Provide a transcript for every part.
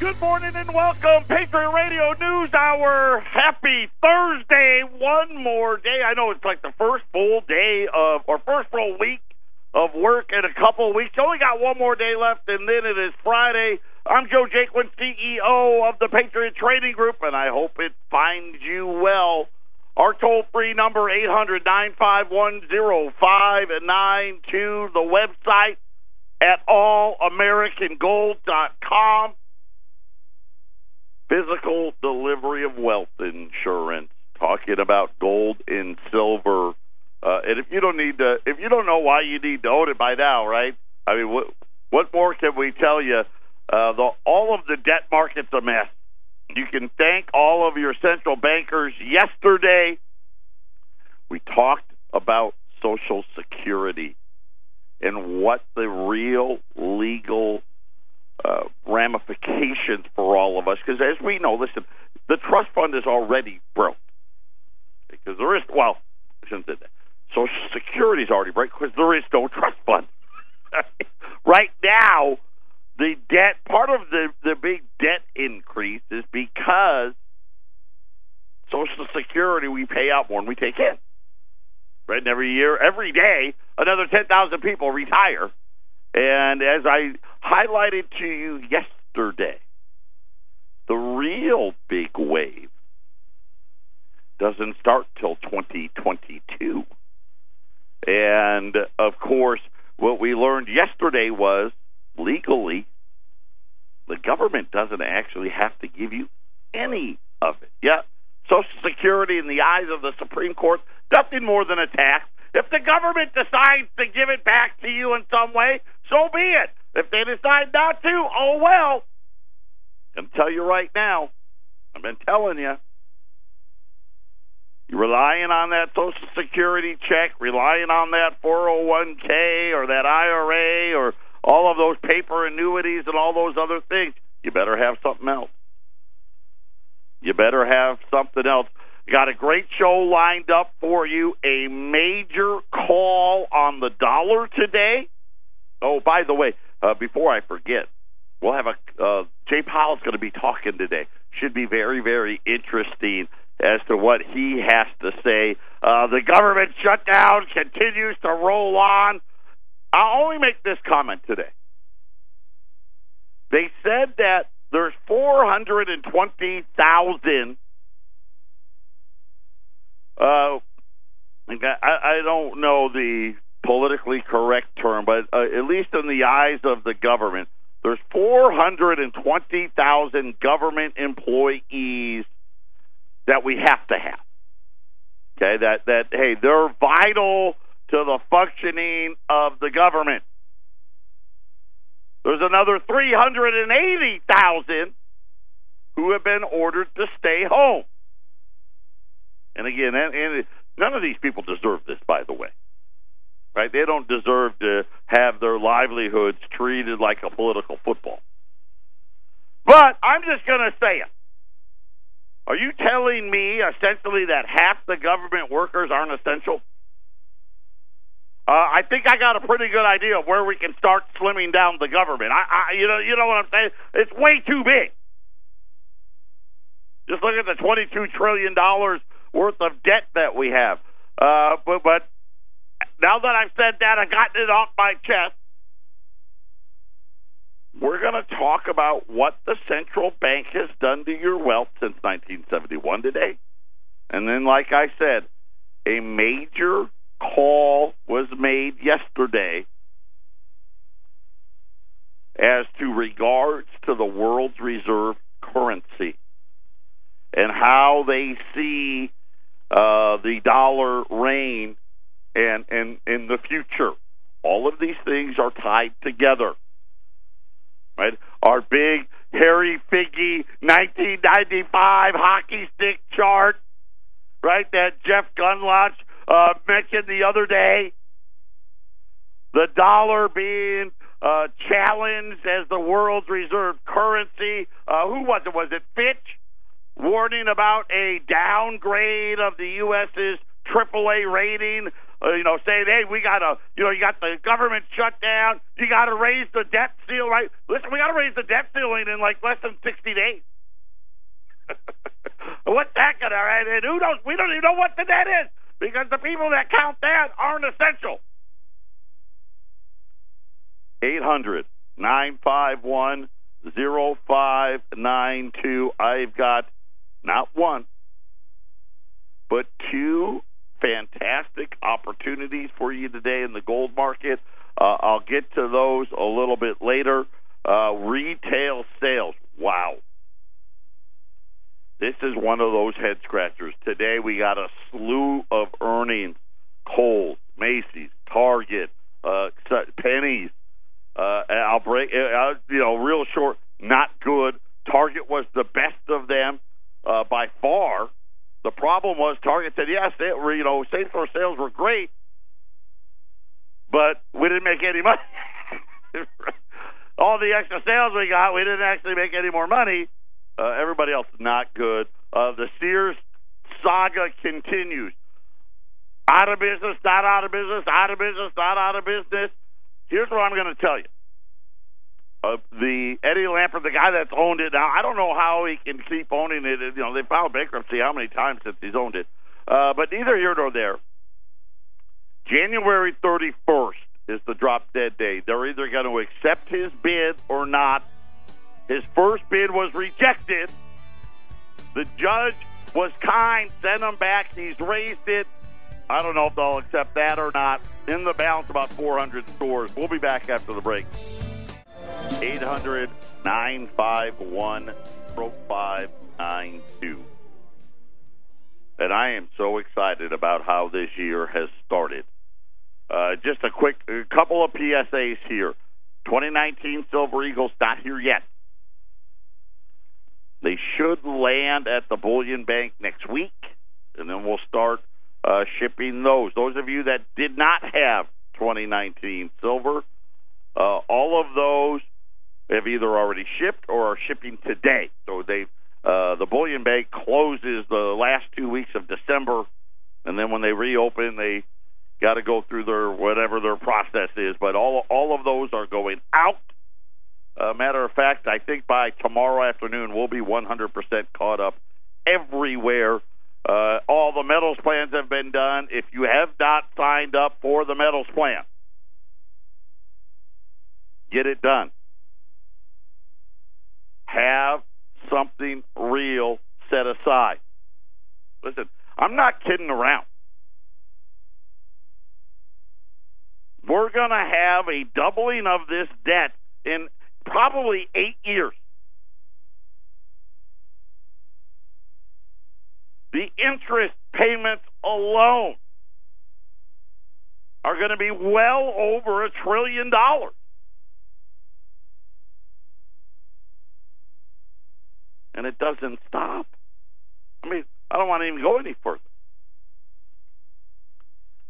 Good morning and welcome, Patriot Radio News Hour. Happy Thursday. One more day. I know it's like the first full day of, or first full week of work in a couple of weeks. Only got one more day left, and then it is Friday. I'm Joe Jaquin, CEO of the Patriot Trading Group, and I hope it finds you well. Our toll free number, 800 951 0592. The website at allamericangold.com physical delivery of wealth insurance, talking about gold and silver. Uh, and if you don't need to, if you don't know why you need to own it by now, right? I mean, what what more can we tell you? Uh, the all of the debt market's a mess. You can thank all of your central bankers. Yesterday, we talked about Social Security and what the real legal uh, ramifications for all of us. Because as we know, listen, the trust fund is already broke. Because there is, well, I shouldn't. Social Security is already broke because there is no trust fund. right now, the debt, part of the, the big debt increase is because Social Security, we pay out more than we take in. Right? And every year, every day, another 10,000 people retire and as I highlighted to you yesterday, the real big wave doesn't start till 2022. And of course, what we learned yesterday was legally, the government doesn't actually have to give you any of it. Yeah, Social Security in the eyes of the Supreme Court, nothing more than a tax. If the government decides to give it back to you in some way, so be it. If they decide not to, oh well. I'm tell you right now, I've been telling you, you're relying on that Social Security check, relying on that 401k or that IRA or all of those paper annuities and all those other things. You better have something else. You better have something else. Got a great show lined up for you. A major call on the dollar today. Oh, by the way, uh, before I forget, we'll have a uh, Jay Powell's going to be talking today. Should be very, very interesting as to what he has to say. Uh, the government shutdown continues to roll on. I'll only make this comment today. They said that there's 420,000 uh, I, I don't know the politically correct term, but uh, at least in the eyes of the government, there's 420,000 government employees that we have to have. Okay, that that hey, they're vital to the functioning of the government. There's another 380,000 who have been ordered to stay home. And again, and, and none of these people deserve this, by the way. Right? They don't deserve to have their livelihoods treated like a political football. But I'm just going to say it. Are you telling me essentially that half the government workers aren't essential? Uh, I think I got a pretty good idea of where we can start slimming down the government. I, I, you know, you know what I'm saying? It's way too big. Just look at the twenty-two trillion dollars worth of debt that we have. Uh, but, but now that I've said that, I've gotten it off my chest. We're going to talk about what the central bank has done to your wealth since 1971 today. And then, like I said, a major call was made yesterday as to regards to the world's reserve currency and how they see uh, the dollar reign and and in the future. All of these things are tied together. Right? Our big hairy figgy 1995 hockey stick chart, right? That Jeff Gundlach uh, mentioned the other day. The dollar being uh, challenged as the world's reserve currency. Uh, who was it? Was it Fitch? warning about a downgrade of the U.S.'s AAA rating, uh, you know, saying, hey, we got to, you know, you got the government shut down. You got to raise the debt ceiling, right? Listen, we got to raise the debt ceiling in like less than 60 days. What's that going to? And who knows? We don't even know what the debt is because the people that count that aren't essential. 800 951 0592. I've got not one, but two fantastic opportunities for you today in the gold market. Uh, I'll get to those a little bit later. Uh, retail sales. Wow. This is one of those head scratchers. Today we got a slew of earnings. Kohl's, Macy's, Target, uh, Penney's. Uh, I'll break, uh, you know, real short, not good. Target was the best of them uh, by far. The problem was Target said, yes, they were, you know, same store sales were great, but we didn't make any money. All the extra sales we got, we didn't actually make any more money. Uh, everybody else is not good. Uh, the Sears saga continues. Out of business, not out of business, out of business, not out of business. Here's what I'm going to tell you. Uh, the Eddie Lampert, the guy that's owned it now, I don't know how he can keep owning it. You know, they filed bankruptcy how many times since he's owned it. Uh, but neither here nor there. January 31st is the drop dead day. They're either going to accept his bid or not. His first bid was rejected. The judge was kind, sent him back. He's raised it. I don't know if they'll accept that or not. In the balance, about 400 stores. We'll be back after the break. 800 951 0592. And I am so excited about how this year has started. Uh, just a quick a couple of PSAs here. 2019 Silver Eagles not here yet. They should land at the Bullion Bank next week, and then we'll start uh, shipping those. Those of you that did not have 2019 silver, uh, all of those have either already shipped or are shipping today. So they uh, the bullion bank closes the last two weeks of December, and then when they reopen, they got to go through their whatever their process is. But all all of those are going out. Uh, matter of fact, I think by tomorrow afternoon we'll be 100% caught up everywhere. Uh, all the metals plans have been done. If you have not signed up for the metals plan, get it done have something real set aside. Listen, I'm not kidding around. We're going to have a doubling of this debt in probably eight years. The interest payments alone are going to be well over a trillion dollars. And it doesn't stop. I mean, I don't want to even go any further.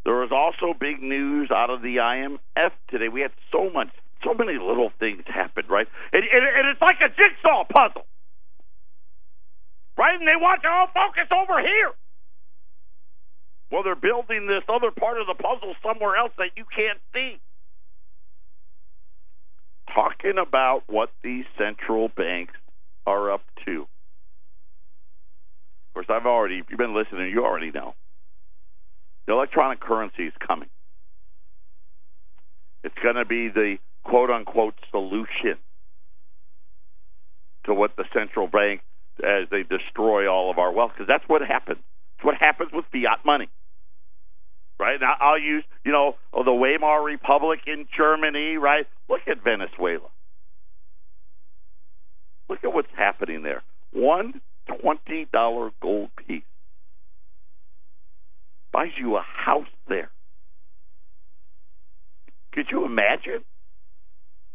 There was also big news out of the IMF today. We had so much, so many little things happen, right? And, and, and it's like a jigsaw puzzle, right? And they want to all focus over here. Well, they're building this other part of the puzzle somewhere else that you can't see. Talking about what these central banks are up to. Of course, I've already, if you've been listening, you already know. The electronic currency is coming. It's going to be the quote unquote solution to what the central bank, as they destroy all of our wealth, because that's what happens. It's what happens with fiat money. Right? Now, I'll use, you know, oh, the Weimar Republic in Germany, right? Look at Venezuela. Look at what's happening there. One twenty dollar gold piece buys you a house there. Could you imagine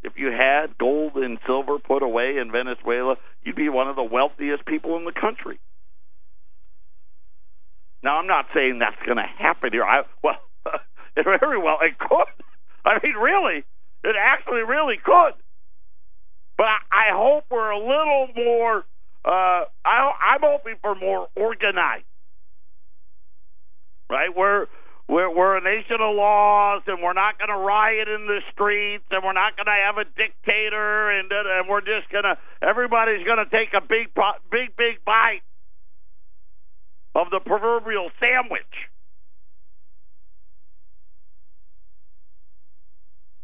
if you had gold and silver put away in Venezuela? You'd be one of the wealthiest people in the country. Now, I'm not saying that's going to happen here. I well, very well it could. I mean, really, it actually really could. But I, I hope we're a little more. Uh, I, I'm hoping for more organized. right? We're we're, we're a nation of laws, and we're not going to riot in the streets, and we're not going to have a dictator, and and we're just going to everybody's going to take a big big big bite of the proverbial sandwich.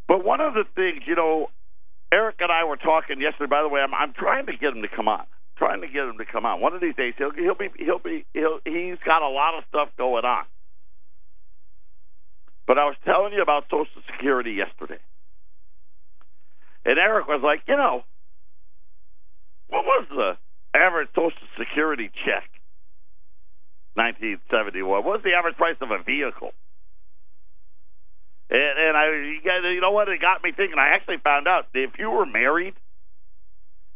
But one of the things, you know, Eric and I were talking yesterday. By the way, I'm, I'm trying to get him to come on. Trying to get him to come on. One of these days, he'll he'll be he'll be he'll he's got a lot of stuff going on. But I was telling you about Social Security yesterday, and Eric was like, you know, what was the average Social Security check? 1971. What was the average price of a vehicle? And, and I, you know what? It got me thinking. I actually found out if you were married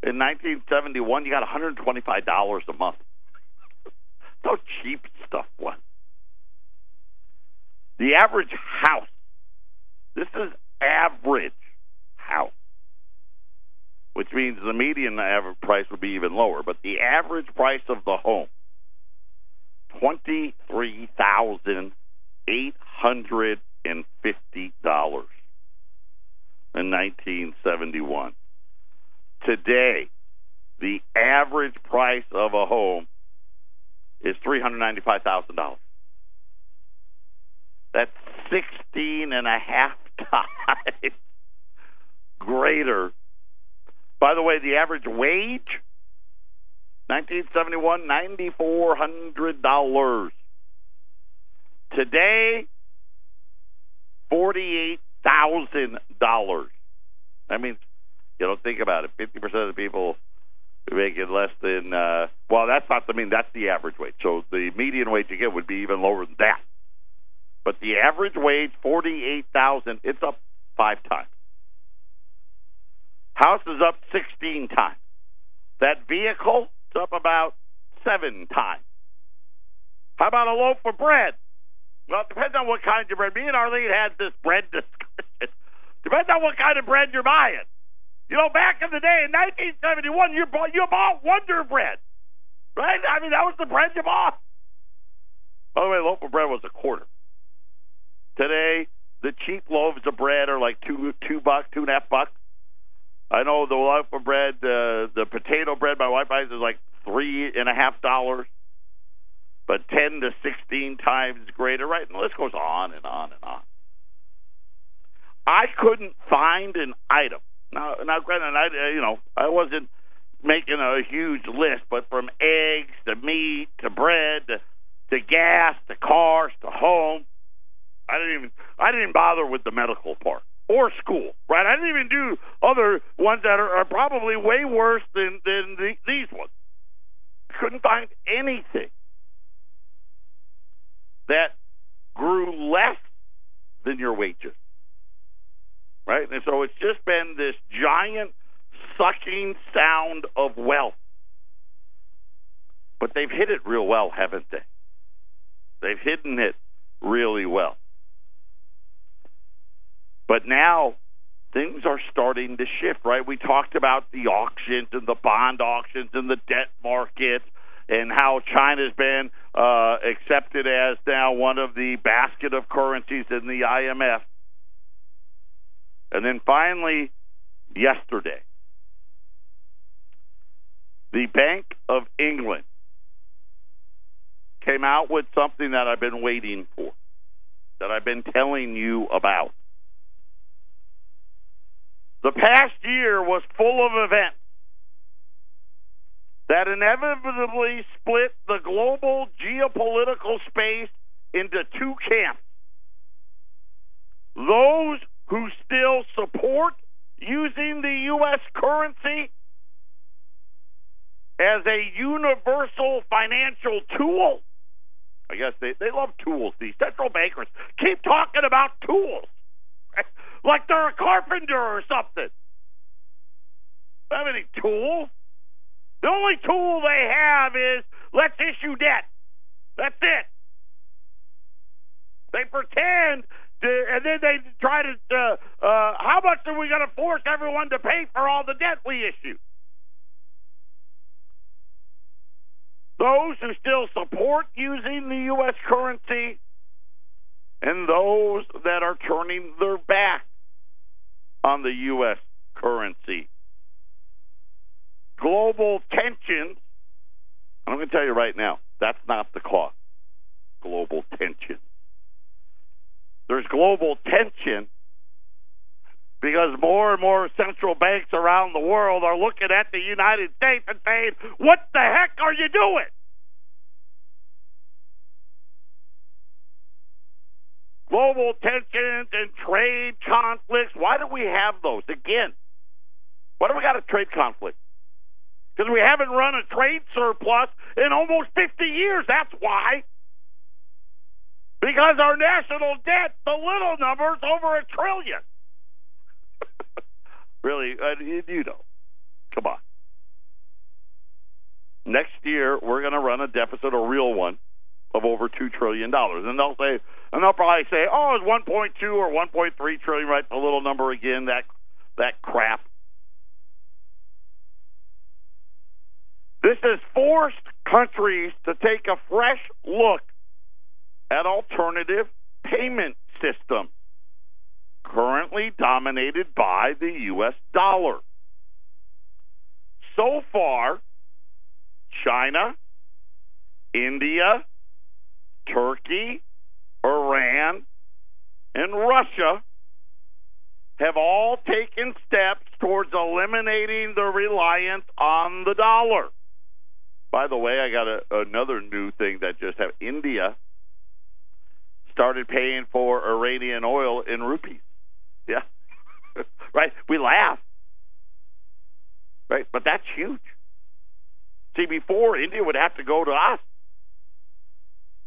in 1971, you got 125 dollars a month. How cheap stuff was. The average house. This is average house, which means the median average price would be even lower. But the average price of the home twenty three thousand eight hundred and fifty dollars in nineteen seventy one. Today, the average price of a home is three hundred ninety five thousand dollars. That's sixteen and a half times greater. By the way, the average wage 1971, $9,400. Today, $48,000. That means, you know, think about it. 50% of the people make it less than, uh, well, that's not the mean, that's the average wage. So the median wage you get would be even lower than that. But the average wage, 48000 it's up five times. House is up 16 times. That vehicle, is up about seven times. How about a loaf of bread? Well, it depends on what kind of bread. Me and Arlene had this bread discussion. depends on what kind of bread you're buying. You know, back in the day in 1971, you bought you bought Wonder Bread, right? I mean, that was the bread you bought. By the way, loaf of bread was a quarter. Today, the cheap loaves of bread are like two two bucks, two and a half bucks. I know the loaf of bread, uh, the potato bread my wife buys is like three and a half dollars, but ten to sixteen times greater. Right, and the list goes on and on and on. I couldn't find an item. Now, now, granted, I uh, you know I wasn't making a huge list, but from eggs to meat to bread to, to gas to cars to home, I didn't even I didn't bother with the medical part or school, right? I didn't even do other ones that are, are probably way worse than than the, these ones. Couldn't find anything that grew less than your wages, right? And so it's just been this giant sucking sound of wealth. But they've hit it real well, haven't they? They've hidden it really well. But now things are starting to shift, right? We talked about the auctions and the bond auctions and the debt market and how China's been uh, accepted as now one of the basket of currencies in the IMF. And then finally, yesterday, the Bank of England came out with something that I've been waiting for, that I've been telling you about. The past year was full of events that inevitably split the global geopolitical space into two camps. Those who still support using the U.S. currency as a universal financial tool. I guess they, they love tools. These central bankers keep talking about tools like they're a carpenter or something. Have any tools. The only tool they have is let's issue debt. That's it. They pretend to, and then they try to. Uh, uh, how much are we going to force everyone to pay for all the debt we issue? Those who still support using the U.S. currency and those that are turning their back on the U.S. currency. Global going tell you right now, that's not the cause. Global tension. There's global tension because more and more central banks around the world are looking at the United States and saying, What the heck are you doing? Global tensions and trade conflicts. Why do we have those? Again, why do we got a trade conflict? Because we haven't run a trade surplus in almost 50 years. That's why. Because our national debt, the little number's over a trillion. really, uh, you know. Come on. Next year, we're going to run a deficit, a real one, of over $2 trillion. And they'll say, and they'll probably say, oh, it's 1.2 or 1.3 trillion, right? The little number again, that, that crap. This has forced countries to take a fresh look at alternative payment systems currently dominated by the U.S. dollar. So far, China, India, Turkey, Iran, and Russia have all taken steps towards eliminating the reliance on the dollar. By the way, I got a, another new thing that just happened. India started paying for Iranian oil in rupees. Yeah. right? We laugh. Right? But that's huge. See, before India would have to go to us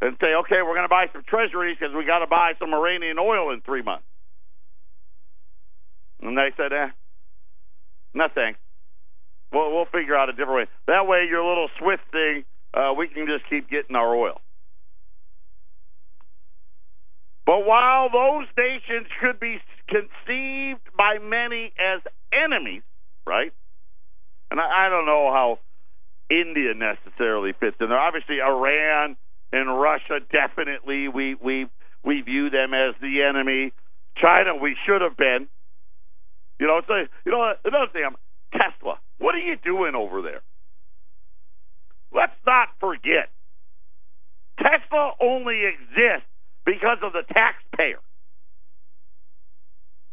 and say, okay, we're going to buy some treasuries because we got to buy some Iranian oil in three months. And they said, eh, no thanks. We'll, we'll figure out a different way. That way, your little SWIFT thing, uh, we can just keep getting our oil. But while those nations could be conceived by many as enemies, right? And I, I don't know how India necessarily fits in there. Obviously, Iran and Russia definitely we we we view them as the enemy. China, we should have been. You know, so you know another thing. Tesla. What are you doing over there? Let's not forget. Tesla only exists because of the taxpayer.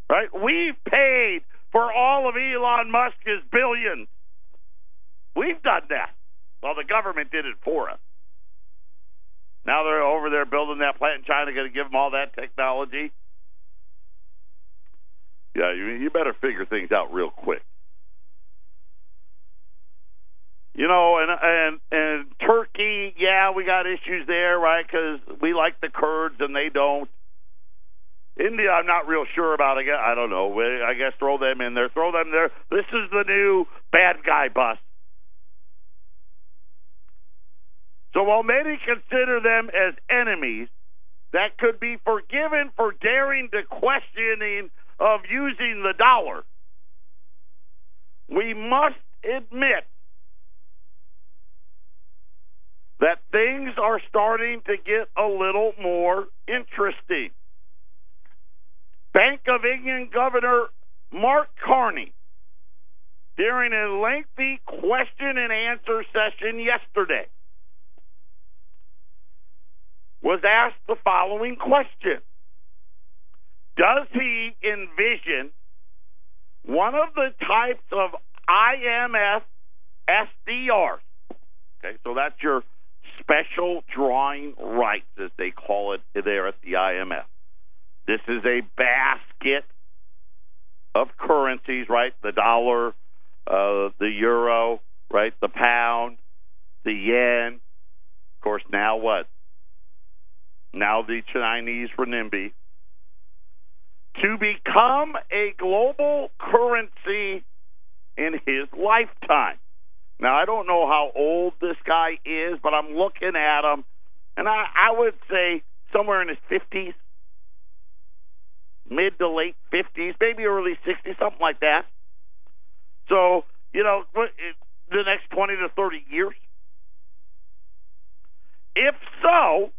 Right? We've paid for all of Elon Musk's billions. We've done that. Well, the government did it for us. Now they're over there building that plant in China, going to give them all that technology. Yeah, you, you better figure things out real quick. You know, and and and Turkey, yeah, we got issues there, right? Because we like the Kurds and they don't. India, I'm not real sure about. Guess I don't know. I guess throw them in there. Throw them there. This is the new bad guy bus. So while many consider them as enemies that could be forgiven for daring to questioning of using the dollar, we must admit that things are starting to get a little more interesting. Bank of England Governor Mark Carney, during a lengthy question and answer session yesterday, was asked the following question Does he envision one of the types of IMF SDRs? Okay, so that's your special drawing rights, as they call it there at the IMF. This is a basket of currencies, right? The dollar, uh, the euro, right? The pound, the yen. Of course, now what? Now the Chinese renminbi. To become a global currency in his lifetime. Now I don't know how old this guy is, but I'm looking at him, and I, I would say somewhere in his fifties, mid to late fifties, maybe early sixties, something like that. So you know, the next twenty to thirty years. If so,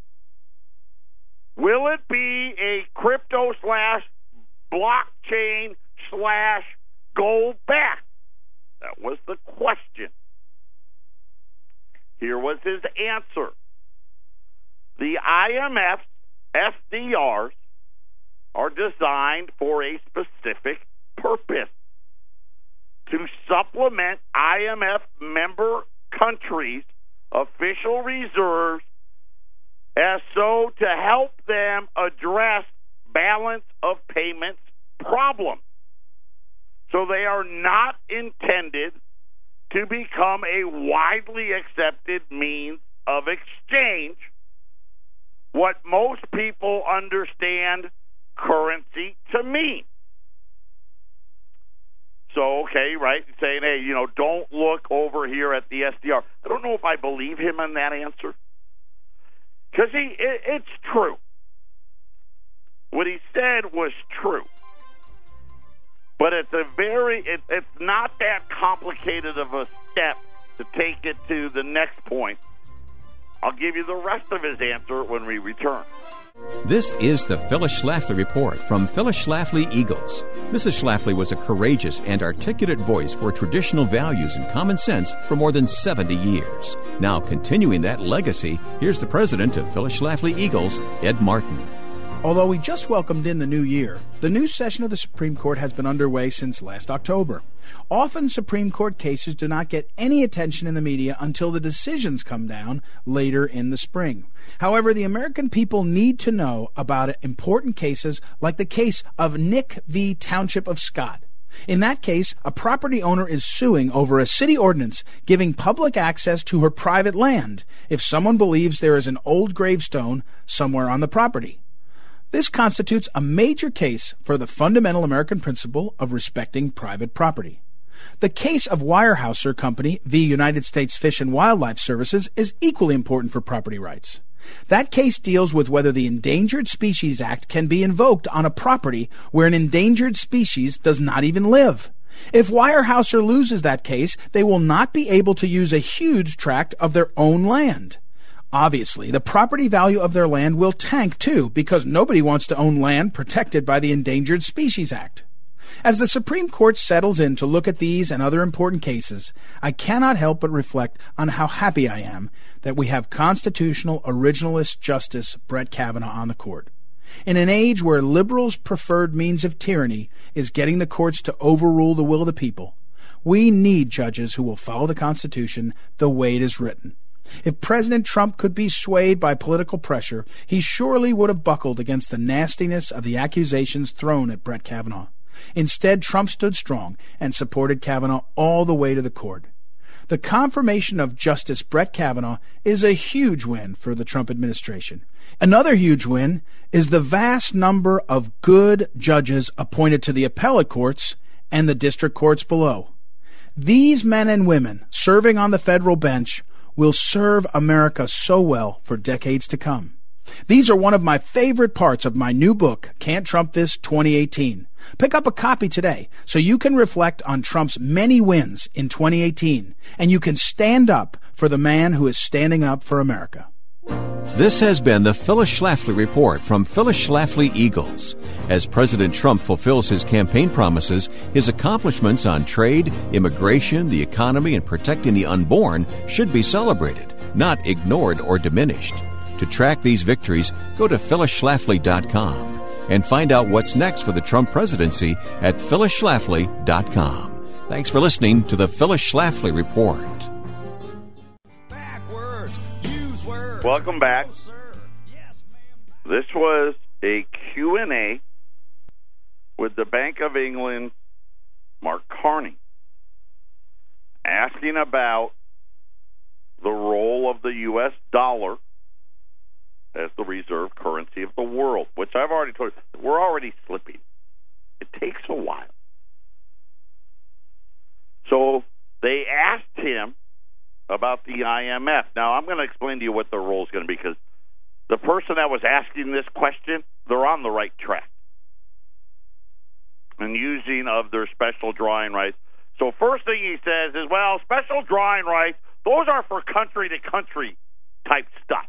Will it be a crypto slash blockchain slash gold back? That was the question. Here was his answer. The IMF's SDRs are designed for a specific purpose to supplement IMF member countries' official reserves as so to help them address balance of payments problems. So they are not intended to become a widely accepted means of exchange, what most people understand currency to mean. So, okay, right, saying, hey, you know, don't look over here at the SDR. I don't know if I believe him in that answer. Because he, it, it's true. What he said was true. But it's a very, it, it's not that complicated of a step to take it to the next point. I'll give you the rest of his answer when we return. This is the Phyllis Schlafly Report from Phyllis Schlafly Eagles. Mrs. Schlafly was a courageous and articulate voice for traditional values and common sense for more than 70 years. Now, continuing that legacy, here's the president of Phyllis Schlafly Eagles, Ed Martin. Although we just welcomed in the new year, the new session of the Supreme Court has been underway since last October. Often, Supreme Court cases do not get any attention in the media until the decisions come down later in the spring. However, the American people need to know about important cases like the case of Knick v. Township of Scott. In that case, a property owner is suing over a city ordinance giving public access to her private land if someone believes there is an old gravestone somewhere on the property. This constitutes a major case for the fundamental American principle of respecting private property. The case of Weyerhaeuser Company v. United States Fish and Wildlife Services is equally important for property rights. That case deals with whether the Endangered Species Act can be invoked on a property where an endangered species does not even live. If Weyerhaeuser loses that case, they will not be able to use a huge tract of their own land. Obviously, the property value of their land will tank too, because nobody wants to own land protected by the Endangered Species Act. As the Supreme Court settles in to look at these and other important cases, I cannot help but reflect on how happy I am that we have constitutional originalist Justice Brett Kavanaugh on the court. In an age where liberals' preferred means of tyranny is getting the courts to overrule the will of the people, we need judges who will follow the Constitution the way it is written. If President Trump could be swayed by political pressure, he surely would have buckled against the nastiness of the accusations thrown at Brett Kavanaugh. Instead, Trump stood strong and supported Kavanaugh all the way to the court. The confirmation of Justice Brett Kavanaugh is a huge win for the Trump administration. Another huge win is the vast number of good judges appointed to the appellate courts and the district courts below. These men and women serving on the federal bench will serve America so well for decades to come. These are one of my favorite parts of my new book, Can't Trump This 2018. Pick up a copy today so you can reflect on Trump's many wins in 2018 and you can stand up for the man who is standing up for America. This has been the Phyllis Schlafly Report from Phyllis Schlafly Eagles. As President Trump fulfills his campaign promises, his accomplishments on trade, immigration, the economy, and protecting the unborn should be celebrated, not ignored or diminished. To track these victories, go to phyllisschlafly.com and find out what's next for the Trump presidency at phyllisschlafly.com. Thanks for listening to the Phyllis Schlafly Report. Welcome back. This was a Q&A with the Bank of England Mark Carney asking about the role of the US dollar as the reserve currency of the world, which I've already told you, we're already slipping. It takes a while. So they asked him about the IMF. Now, I'm going to explain to you what their role is going to be because the person that was asking this question, they're on the right track and using of their special drawing rights. So, first thing he says is, well, special drawing rights, those are for country to country type stuff.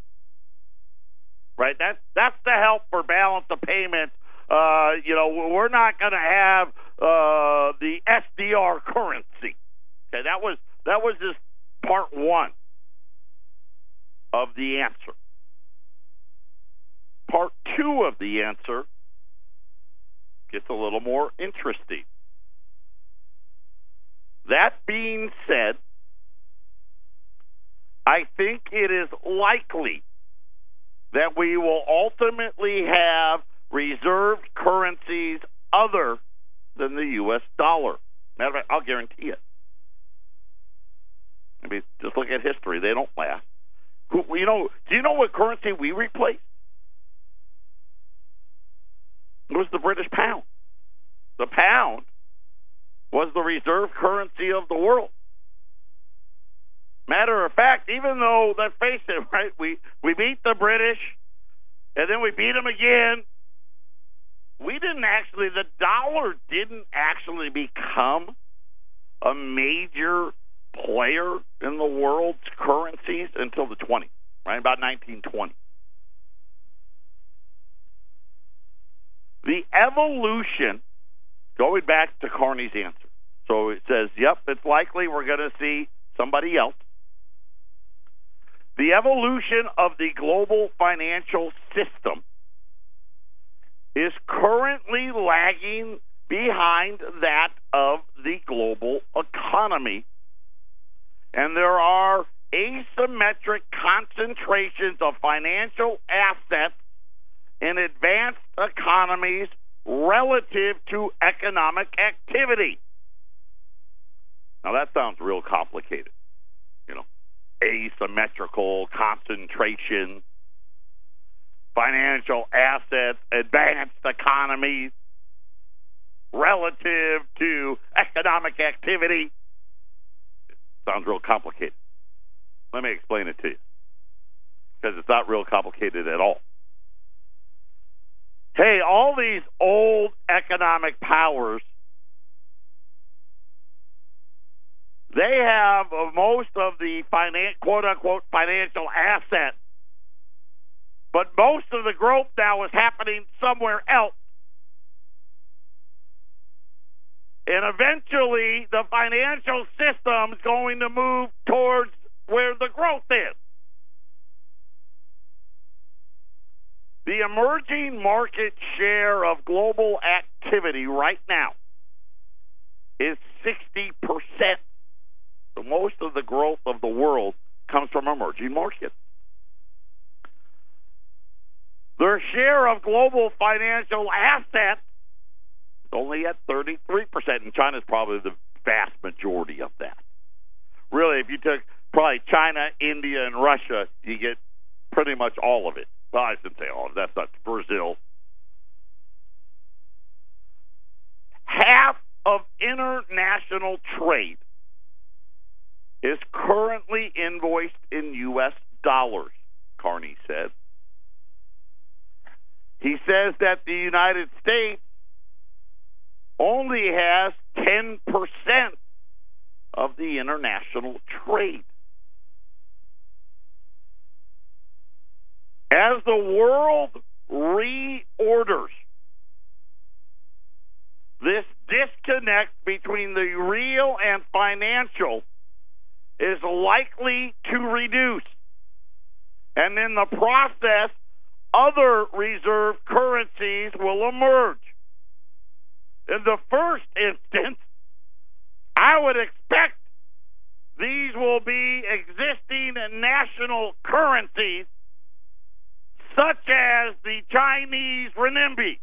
right? That's that's the help for balance of payments. Uh, you know, we're not going to have uh, the SDR currency. Okay, that was that was just part one of the answer. Part two of the answer gets a little more interesting. That being said, I think it is likely that we will ultimately have reserved currencies other than the U.S. dollar. Matter of fact, I'll guarantee it. I mean, just look at history; they don't last. Who, you know? Do you know what currency we replaced? It was the British pound. The pound was the reserve currency of the world. Matter of fact, even though let's face it, right, we we beat the British, and then we beat them again. We didn't actually. The dollar didn't actually become a major player the world's currencies until the 20s, right? About 1920. The evolution, going back to Carney's answer. So it says, yep, it's likely we're going to see somebody else. The evolution of the global financial system is currently lagging behind that of the global economy. And there are asymmetric concentrations of financial assets in advanced economies relative to economic activity. Now that sounds real complicated. You know, asymmetrical concentration, financial assets, advanced economies relative to economic activity. Sounds real complicated. Let me explain it to you. Because it's not real complicated at all. Hey, all these old economic powers, they have most of the finan- quote unquote financial assets, but most of the growth now is happening somewhere else. And eventually, the financial system is going to move towards where the growth is. The emerging market share of global activity right now is 60%. So most of the growth of the world comes from emerging markets. Their share of global financial assets only at 33%, and China is probably the vast majority of that. Really, if you took probably China, India, and Russia, you get pretty much all of it. Well, I shouldn't say all. That's not Brazil. Half of international trade is currently invoiced in U.S. dollars, Carney said. He says that the United States only has 10% of the international trade. As the world reorders, this disconnect between the real and financial is likely to reduce. And in the process, other reserve currencies will emerge. In the first instance, I would expect these will be existing national currencies such as the Chinese renminbi.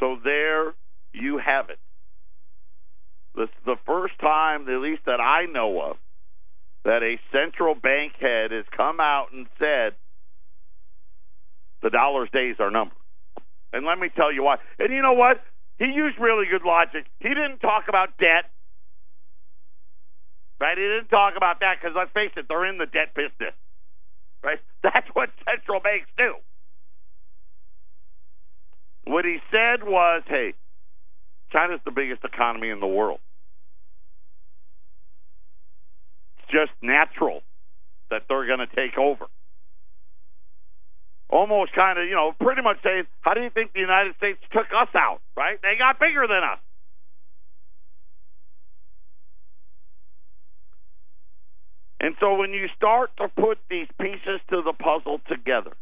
So there you have it. This is the first time, at least that I know of, that a central bank head has come out and said the dollar's days are numbered. And let me tell you why. And you know what? He used really good logic. He didn't talk about debt. Right? He didn't talk about that because let's face it, they're in the debt business. Right? That's what central banks do. What he said was, hey, China's the biggest economy in the world. It's just natural that they're going to take over. Almost kind of, you know, pretty much saying, how do you think the United States took us out, right? They got bigger than us. And so when you start to put these pieces to the puzzle together,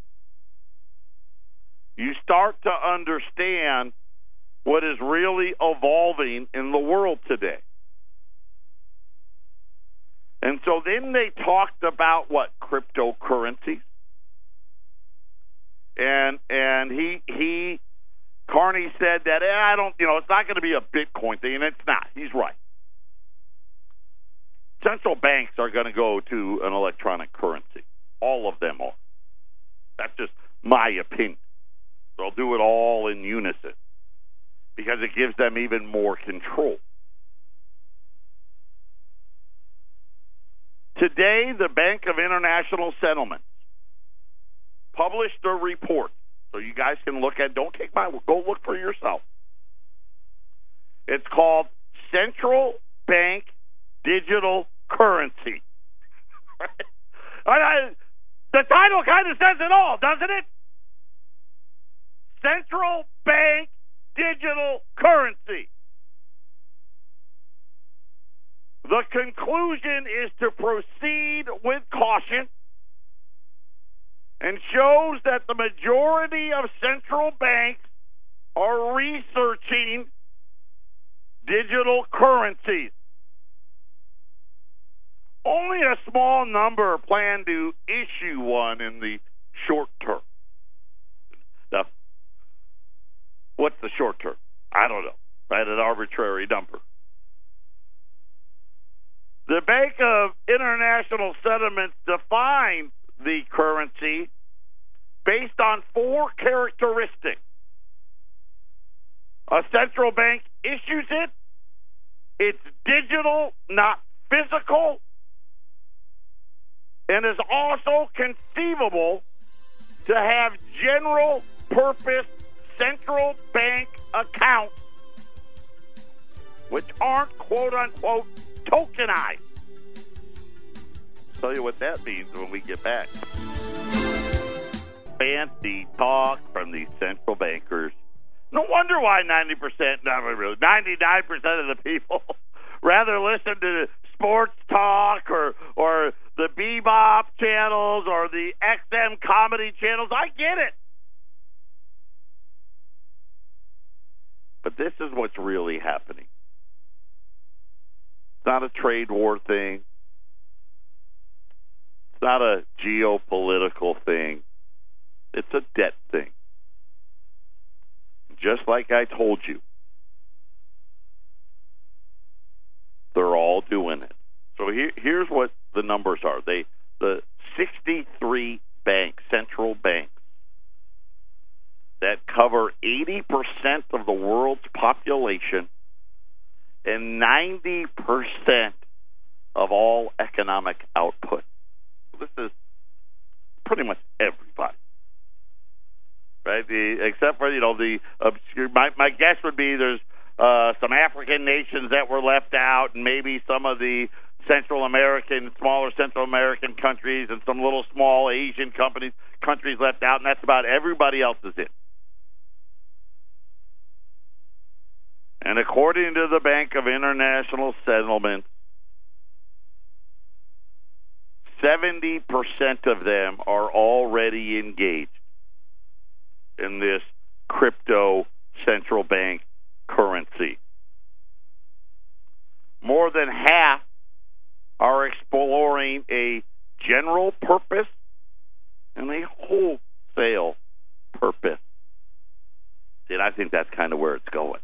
you start to understand what is really evolving in the world today. And so then they talked about what cryptocurrencies, and and he he Carney said that eh, I don't you know it's not going to be a Bitcoin thing, and it's not. He's right. Central banks are going to go to an electronic currency. All of them are. That's just my opinion. They'll do it all in unison because it gives them even more control. Today, the Bank of International Settlements published a report, so you guys can look at. Don't take my go look for yourself. It's called Central Bank Digital Currency. I, the title kind of says it all, doesn't it? Central Bank Digital Currency. The conclusion is to proceed with caution and shows that the majority of central banks are researching digital currencies. Only a small number plan to issue one in the short term. Now, what's the short term? I don't know. Right, an arbitrary number. The Bank of International Settlements defines the currency based on four characteristics. A central bank issues it, it's digital, not physical, and is also conceivable to have general purpose central bank accounts, which aren't quote unquote tokenized. Tell you what that means when we get back. Fancy talk from these central bankers. No wonder why 90%, not really, 99% of the people rather listen to sports talk or or the bebop channels or the XM comedy channels. I get it. But this is what's really happening. It's not a trade war thing. It's not a geopolitical thing. It's a debt thing. Just like I told you, they're all doing it. So here, here's what the numbers are. They the 63 banks, central banks that cover 80% of the world's population and 90% of all economic output. This is pretty much everybody, right? The except for you know the obscure. My my guess would be there's uh, some African nations that were left out, and maybe some of the Central American, smaller Central American countries, and some little small Asian companies countries left out, and that's about everybody else is in. And according to the Bank of International Settlements, 70% of them are already engaged in this crypto central bank currency. More than half are exploring a general purpose and a wholesale purpose. And I think that's kind of where it's going.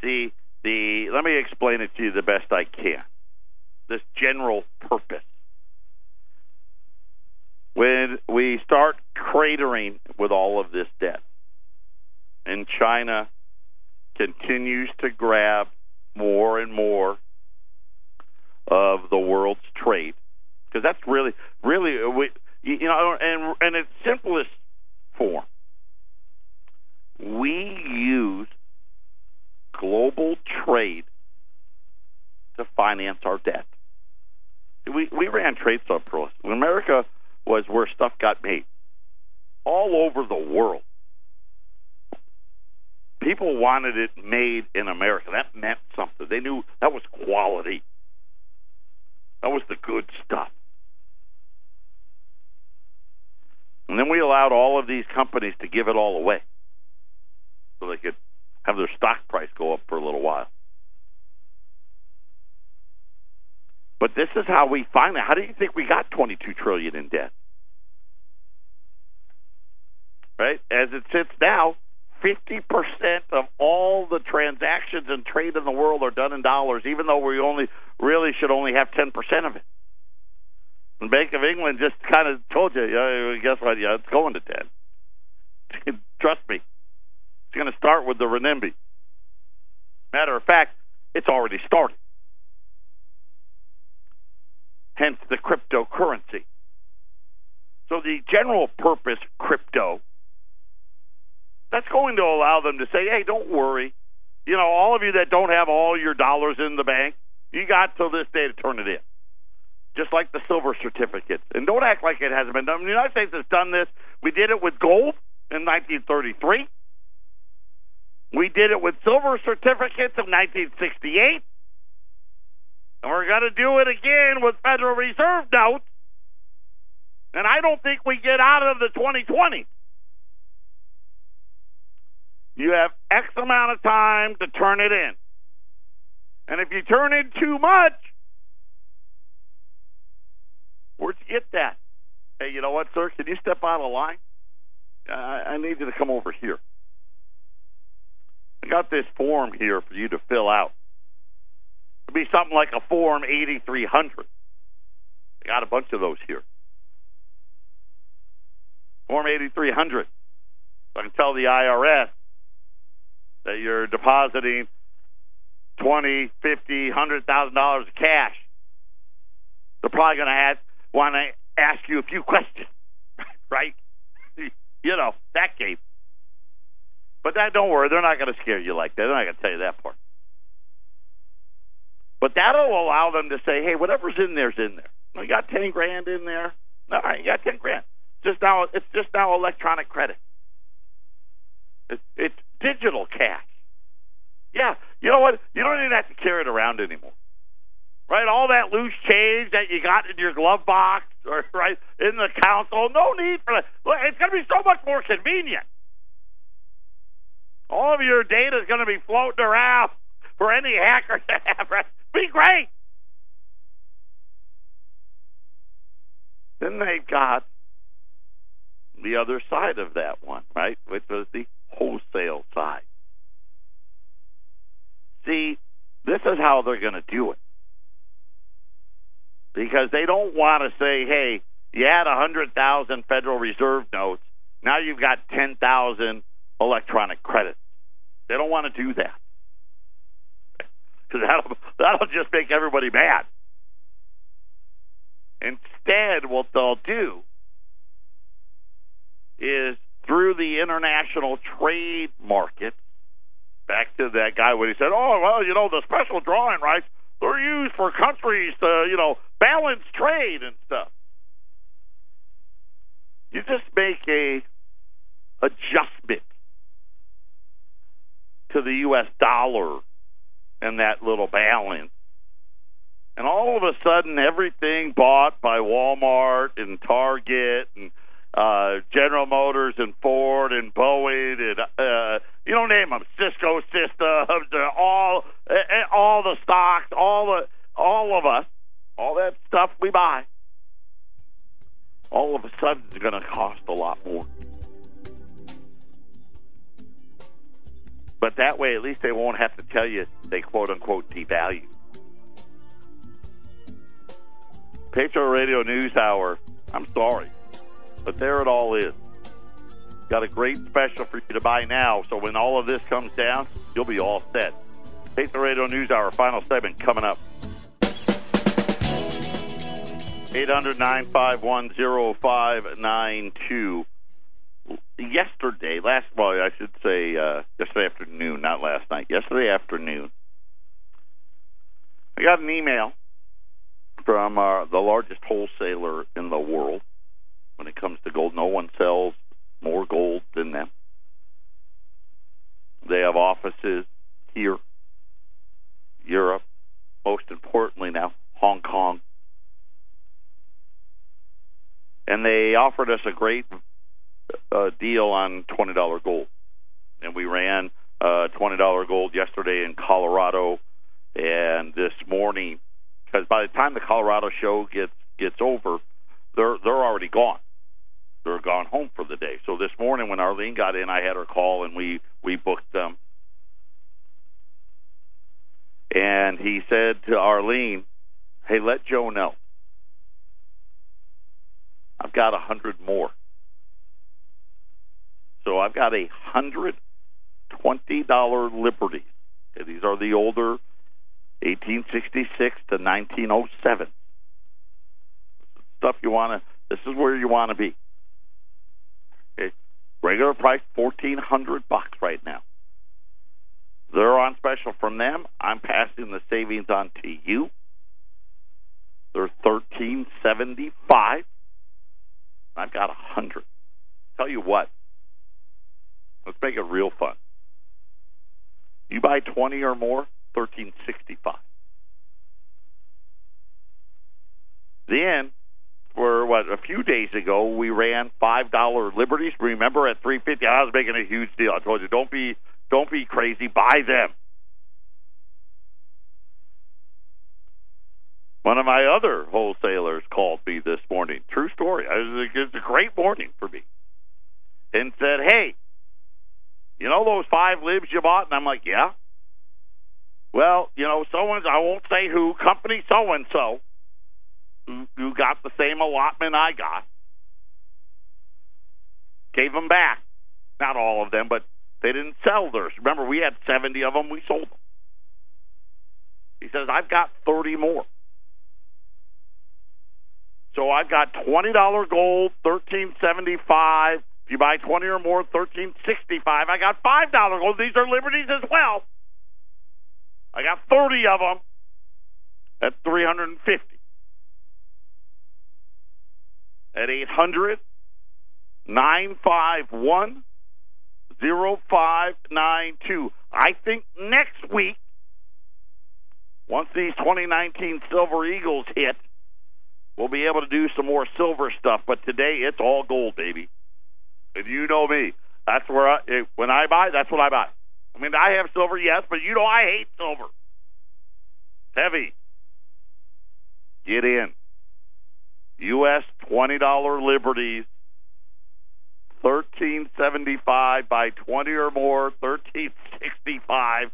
See, the let me explain it to you the best I can. This general purpose. When we start cratering with all of this debt, and China continues to grab more and more of the world's trade, because that's really, really, uh, we, you know, and in its simplest form, we use global trade to finance our debt. We we ran trade surplus. When America was where stuff got made all over the world. People wanted it made in America. That meant something. They knew that was quality. That was the good stuff. And then we allowed all of these companies to give it all away so they could have their stock price go up for a little while. But this is how we finally. How do you think we got 22 trillion in debt? Right, as it sits now, 50% of all the transactions and trade in the world are done in dollars, even though we only really should only have 10% of it. The Bank of England just kind of told you, yeah, guess what? Yeah, it's going to 10. Trust me. It's going to start with the renminbi. Matter of fact, it's already started. Hence the cryptocurrency. So the general purpose crypto that's going to allow them to say, hey, don't worry. You know, all of you that don't have all your dollars in the bank, you got till this day to turn it in. Just like the silver certificates. And don't act like it hasn't been done. The United States has done this. We did it with gold in 1933. We did it with silver certificates in 1968. And we're going to do it again with Federal Reserve notes. And I don't think we get out of the 2020. You have X amount of time to turn it in. And if you turn in too much, where'd you get that? Hey, you know what, sir? Can you step out of line? I, I need you to come over here. I got this form here for you to fill out. It'd be something like a Form 8300. I got a bunch of those here. Form 8300. So I can tell the IRS that you're depositing twenty, fifty, hundred thousand dollars of cash, they're probably going to want to ask you a few questions, right? you know that game. But that don't worry, they're not going to scare you like that. They're not going to tell you that part. But that'll allow them to say, "Hey, whatever's in there's in there. You got ten grand in there. All right, you got ten grand. Just now, it's just now electronic credit. It's, it's digital cash. Yeah, you know what? You don't even have to carry it around anymore. Right? All that loose change that you got in your glove box or right in the console, oh, no need for that. It's going to be so much more convenient. All of your data is going to be floating around for any hacker to have. Right? Be great. Then they've got the other side of that one, right? Which was the wholesale side. See, this is how they're going to do it. Because they don't want to say, hey, you had 100,000 Federal Reserve notes, now you've got 10,000 electronic credits. They don't want to do that. Because that'll, that'll just make everybody mad. Instead, what they'll do is through the international trade market. Back to that guy when he said, "Oh, well, you know, the special drawing rights they're used for countries to, you know, balance trade and stuff." You just make a adjustment to the U.S. dollar and that little balance. And all of a sudden, everything bought by Walmart and Target and uh, General Motors and Ford and Boeing and uh, you don't name them, Cisco Systems, all uh, all the stocks, all the all of us, all that stuff we buy, all of a sudden is going to cost a lot more. But that way, at least they won't have to tell you they quote unquote devalue. Patriot Radio News Hour. I'm sorry. But there it all is. Got a great special for you to buy now, so when all of this comes down, you'll be all set. Patriot Radio News Hour, final segment coming up. 800 951 0592. Yesterday, last, well, I should say uh, yesterday afternoon, not last night, yesterday afternoon, I got an email from uh, the largest wholesaler in the world when it comes to gold. No one sells more gold than them. They have offices here, Europe, most importantly now, Hong Kong. And they offered us a great uh, deal on $20 gold. And we ran uh, $20 gold yesterday in Colorado and this morning because by the time the Colorado show gets gets over, they're they're already gone. They're gone home for the day. So this morning when Arlene got in, I had her call and we we booked them. And he said to Arlene, "Hey, let Joe know. I've got a hundred more. So I've got a hundred twenty dollar Liberty. Okay, these are the older 1866 to 1907. Stuff you want to. This is where you want to be. Okay, regular price fourteen hundred bucks right now. They're on special from them. I'm passing the savings on to you. They're thirteen seventy five. I've got a hundred. Tell you what. Let's make it real fun. You buy twenty or more, thirteen sixty five. Then, for what a few days ago, we ran five dollar liberties. Remember at three fifty, I was making a huge deal. I told you, don't be don't be crazy. Buy them. One of my other wholesalers called me this morning. True story. It's a great morning for me. And said, "Hey, you know those five libs you bought?" And I'm like, "Yeah." Well, you know, so and I won't say who, company so and so, who got the same allotment I got, gave them back. Not all of them, but they didn't sell theirs. Remember, we had 70 of them, we sold them. He says, I've got 30 more. So I've got $20 gold, 1375 You buy 20 or more, 1365 I got $5 gold. These are liberties as well. I got 30 of them at 350 at 800 951 0592. I think next week, once these 2019 Silver Eagles hit, we'll be able to do some more silver stuff. But today, it's all gold, baby. And you know me. That's where I, when I buy, that's what I buy. I mean, I have silver, yes, but you know I hate silver. It's heavy. Get in. U.S. $20 liberties, 1375 by 20 or more, 1365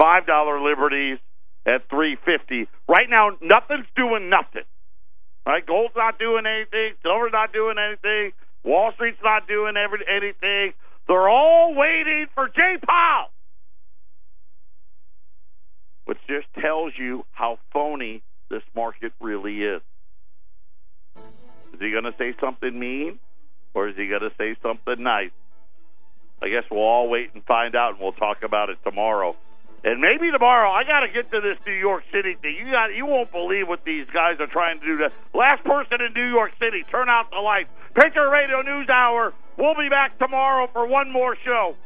$5 liberties at 350 Right now, nothing's doing nothing. Right? Gold's not doing anything. Silver's not doing anything. Wall Street's not doing every, anything. They're all waiting for Jay Powell. Which just tells you how phony this market really is. Is he going to say something mean, or is he going to say something nice? I guess we'll all wait and find out, and we'll talk about it tomorrow. And maybe tomorrow, I got to get to this New York City thing. You got, you won't believe what these guys are trying to do. The last person in New York City, turn out the lights. Patriot Radio News Hour. We'll be back tomorrow for one more show.